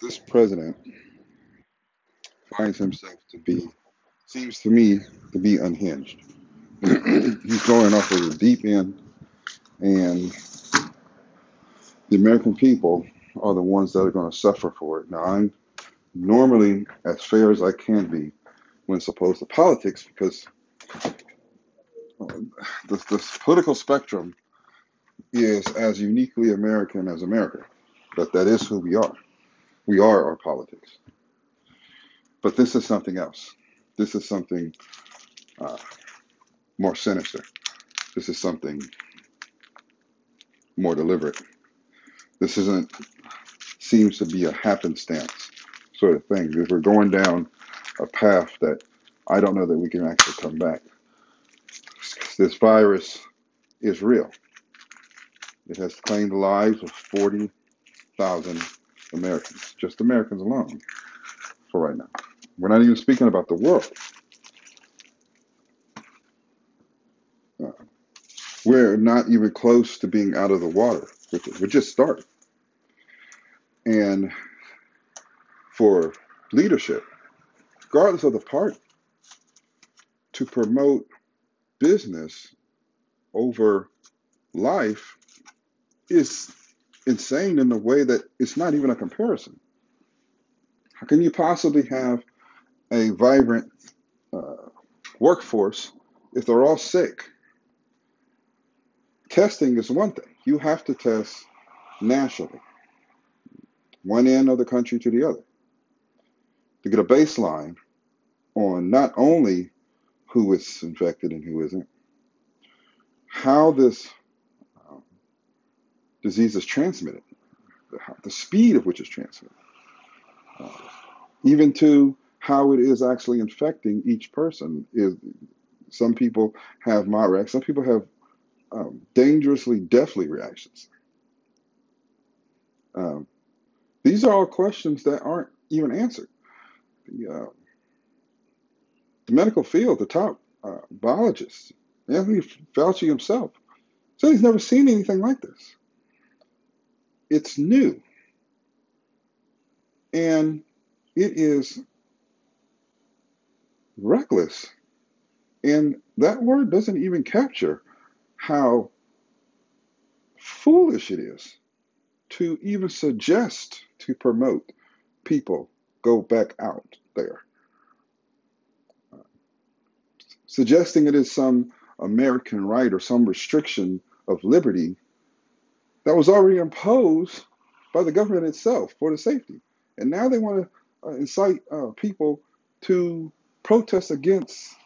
This president finds himself to be, seems to me, to be unhinged. He's going off of the deep end, and the American people are the ones that are going to suffer for it. Now, I'm normally as fair as I can be when it's opposed to politics because uh, the, the political spectrum is as uniquely American as America. But that is who we are. We are our politics. But this is something else. This is something uh, more sinister. This is something more deliberate. This isn't seems to be a happenstance sort of thing. Because we're going down a path that I don't know that we can actually come back. This virus is real. It has claimed the lives of 40,000 Americans, just Americans alone, for right now. We're not even speaking about the world. Uh, we're not even close to being out of the water. We're just starting. And for leadership, regardless of the party, to promote business over life is insane in the way that it's not even a comparison. How can you possibly have a vibrant uh, workforce if they're all sick? Testing is one thing. You have to test nationally, one end of the country to the other, to get a baseline on not only who is infected and who isn't, how this disease is transmitted, the, speed of which it's transmitted, uh, even to how it is actually infecting each person. Is some people have mild reactions, some people have um, dangerously deathly reactions. Um, these are all questions that aren't even answered. The, uh, the medical field, the top uh, biologist, Anthony Fauci himself, said he's never seen anything like this. It's new. And it is reckless. And that word doesn't even capture how foolish it is to even suggest to promote people go back out there. suggesting it is some American right or some restriction of liberty that was already imposed by the government itself for the safety. And now they want to uh, incite uh, people to protest against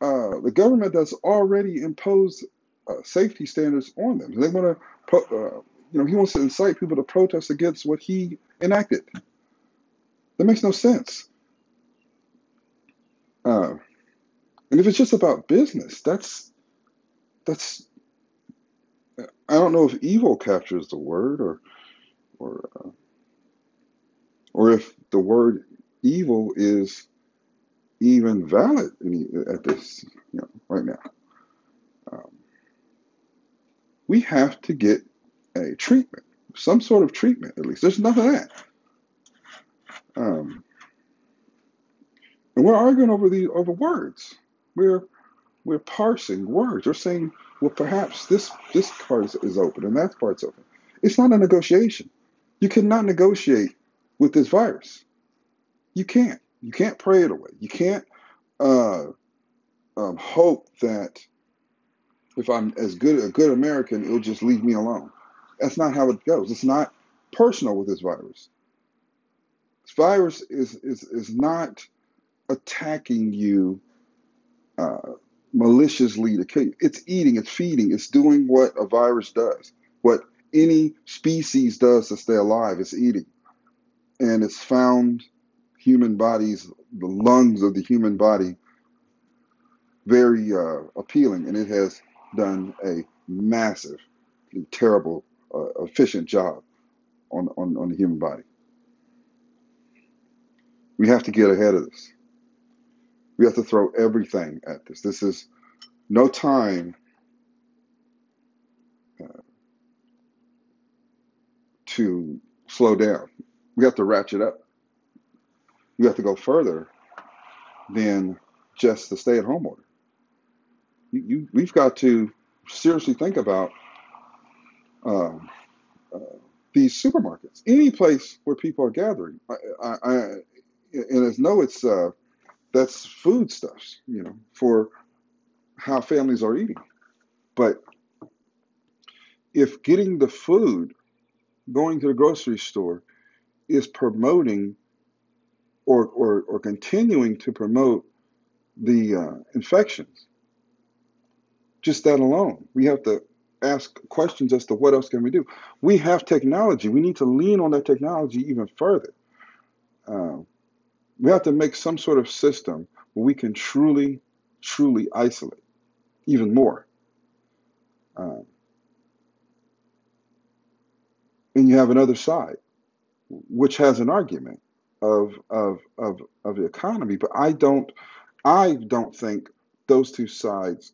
uh, the government that's already imposed uh, safety standards on them. They want to, pro- uh, you know, he wants to incite people to protest against what he enacted. That makes no sense. Uh, and if it's just about business, that's that's I don't know if evil captures the word or or uh, or if the word evil is even valid at this you know right now. Um, we have to get a treatment, some sort of treatment at least. There's none of that. Um, and we're arguing over the over words. We're we're parsing words. We're saying, well, perhaps this this part is, open and that part's open. It's not a negotiation. You cannot negotiate with this virus. You can't. You can't pray it away. You can't uh, um, hope that if I'm as good a good American, it'll just leave me alone. That's not how it goes. It's not personal with this virus. This virus is is is not attacking you uh, maliciously to kill you. It's eating, it's feeding, it's doing what a virus does, what any species does to stay alive. It's eating. And it's found human bodies, the lungs of the human body, very uh, appealing. And it has done a massive, terrible, uh, efficient job on, on, on the human body. We have to get ahead of this. We have to throw everything at this. This is no time uh, to slow down. We have to ratchet up. We have to go further than just the stay-at-home order. You, you, we've got to seriously think about um, uh, these supermarkets, any place where people are gathering. I, I, I and as know it's uh, that's foodstuffs, you know, for how families are eating. But if getting the food, going to the grocery store, is promoting or, or, or continuing to promote the uh, infections, just that alone, we have to ask questions as to what else can we do. We have technology. We need to lean on that technology even further. Um, we have to make some sort of system where we can truly, truly isolate even more. Um, and you have another side, which has an argument of of of of the economy, but I don't I don't think those two sides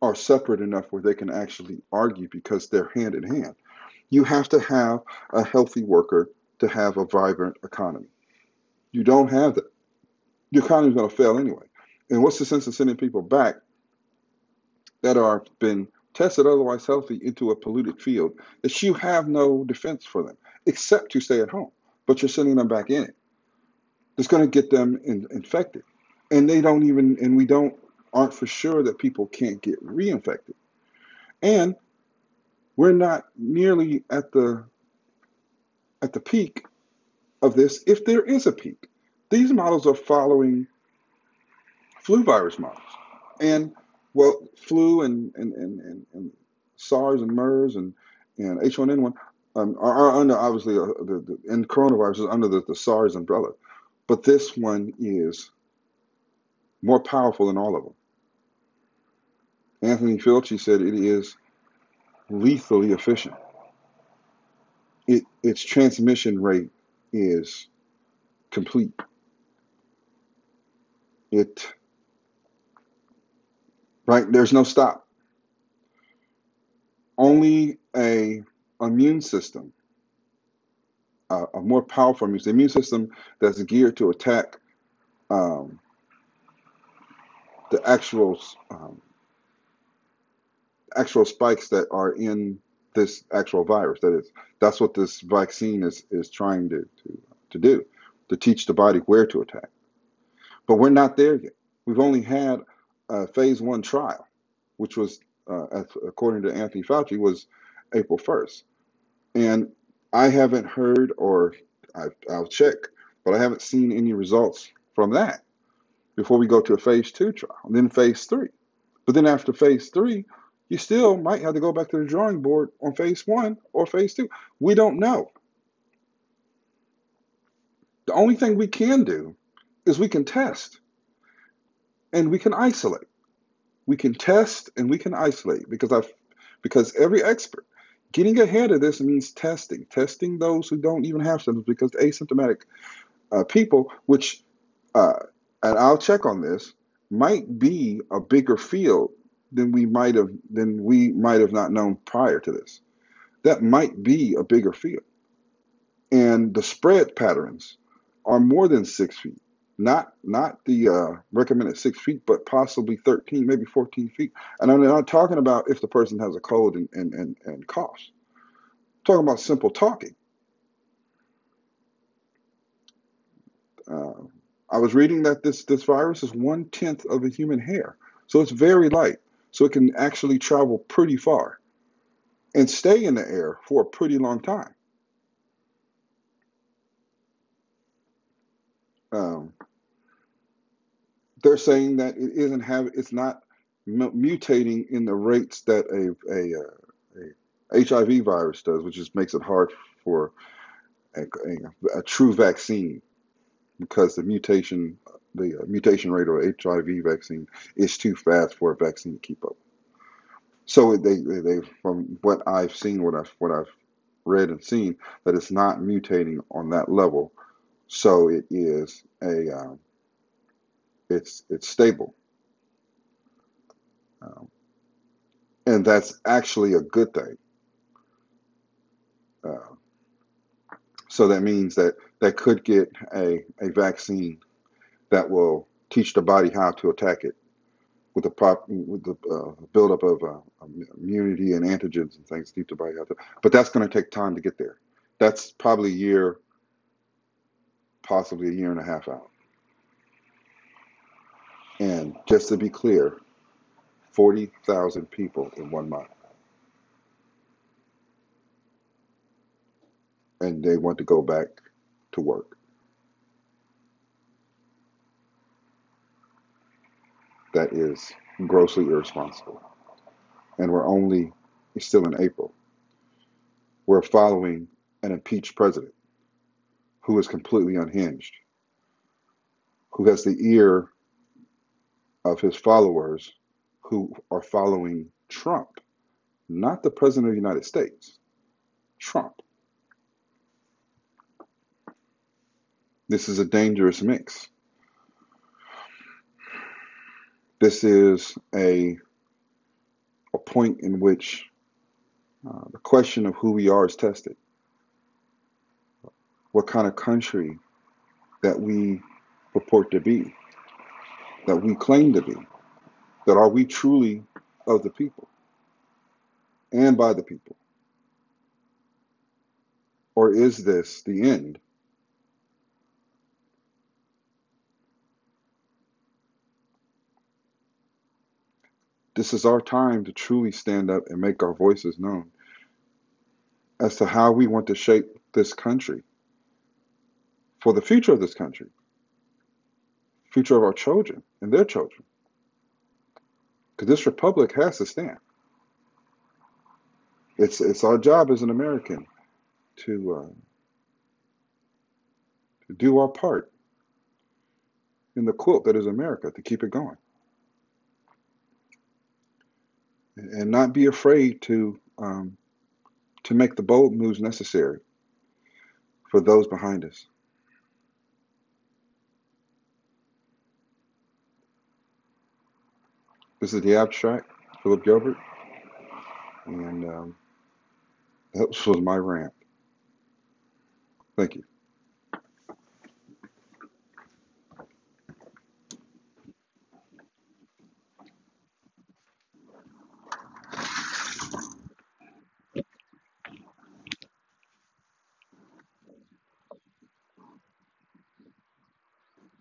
are separate enough where they can actually argue because they're hand in hand. You have to have a healthy worker to have a vibrant economy. You don't have that. Your economy is going to fail anyway. And what's the sense of sending people back that are been tested otherwise healthy into a polluted field that you have no defense for them except to stay at home, but you're sending them back in it? It's going to get them in, infected, and they don't even and we don't aren't for sure that people can't get reinfected, and we're not nearly at the at the peak of this if there is a peak. These models are following flu virus models. And well, flu and, and, and, and, and SARS and MERS and, and H1N1 um, are, are under, obviously, uh, the, the, and coronavirus is under the, the SARS umbrella. But this one is more powerful than all of them. Anthony Fauci said it is lethally efficient. It, its transmission rate is complete. It right there's no stop. Only a immune system, uh, a more powerful immune system, immune system that's geared to attack um, the actual um, actual spikes that are in this actual virus. That is, that's what this vaccine is is trying to to to do, to teach the body where to attack. But we're not there yet. We've only had a phase one trial, which was, uh, according to Anthony Fauci, was April 1st. And I haven't heard, or I, I'll check, but I haven't seen any results from that before we go to a phase two trial, and then phase three. But then after phase three, you still might have to go back to the drawing board on phase one or phase two. We don't know. The only thing we can do is we can test and we can isolate. We can test and we can isolate because I've because every expert getting ahead of this means testing, testing those who don't even have symptoms because asymptomatic uh, people, which uh, and I'll check on this, might be a bigger field than we might have than we might have not known prior to this. That might be a bigger field, and the spread patterns are more than six feet. Not not the uh, recommended six feet, but possibly 13, maybe 14 feet. And I'm not talking about if the person has a cold and, and, and, and coughs. I'm talking about simple talking. Uh, I was reading that this, this virus is one tenth of a human hair. So it's very light. So it can actually travel pretty far and stay in the air for a pretty long time. Um, they're saying that it isn't have it's not mutating in the rates that a a, uh, a HIV virus does, which just makes it hard for a, a, a true vaccine because the mutation the uh, mutation rate of HIV vaccine is too fast for a vaccine to keep up. So they, they, they from what I've seen, what I've what I've read and seen, that it's not mutating on that level so it is a um, it's it's stable, um, and that's actually a good thing. Uh, So that means that that could get a, a vaccine that will teach the body how to attack it with the with the uh, buildup of uh, immunity and antigens and things. Teach the body how to. But that's going to take time to get there. That's probably a year, possibly a year and a half out. And just to be clear, forty thousand people in one month, and they want to go back to work. That is grossly irresponsible. And we're only still in April. We're following an impeached president who is completely unhinged, who has the ear of his followers who are following Trump, not the president of the United States, Trump. This is a dangerous mix. This is a, a point in which uh, the question of who we are is tested. What kind of country that we purport to be, that we claim to be, that are we truly of the people and by the people? Or is this the end? This is our time to truly stand up and make our voices known as to how we want to shape this country for the future of this country, future of our children and their children. Because this republic has to stand. It's it's our job as an American to uh, to do our part in the quilt that is America to keep it going, and not be afraid to um, to make the bold moves necessary for those behind us. This is the abstract, Philip Gilbert, and um, that was my rant. Thank you.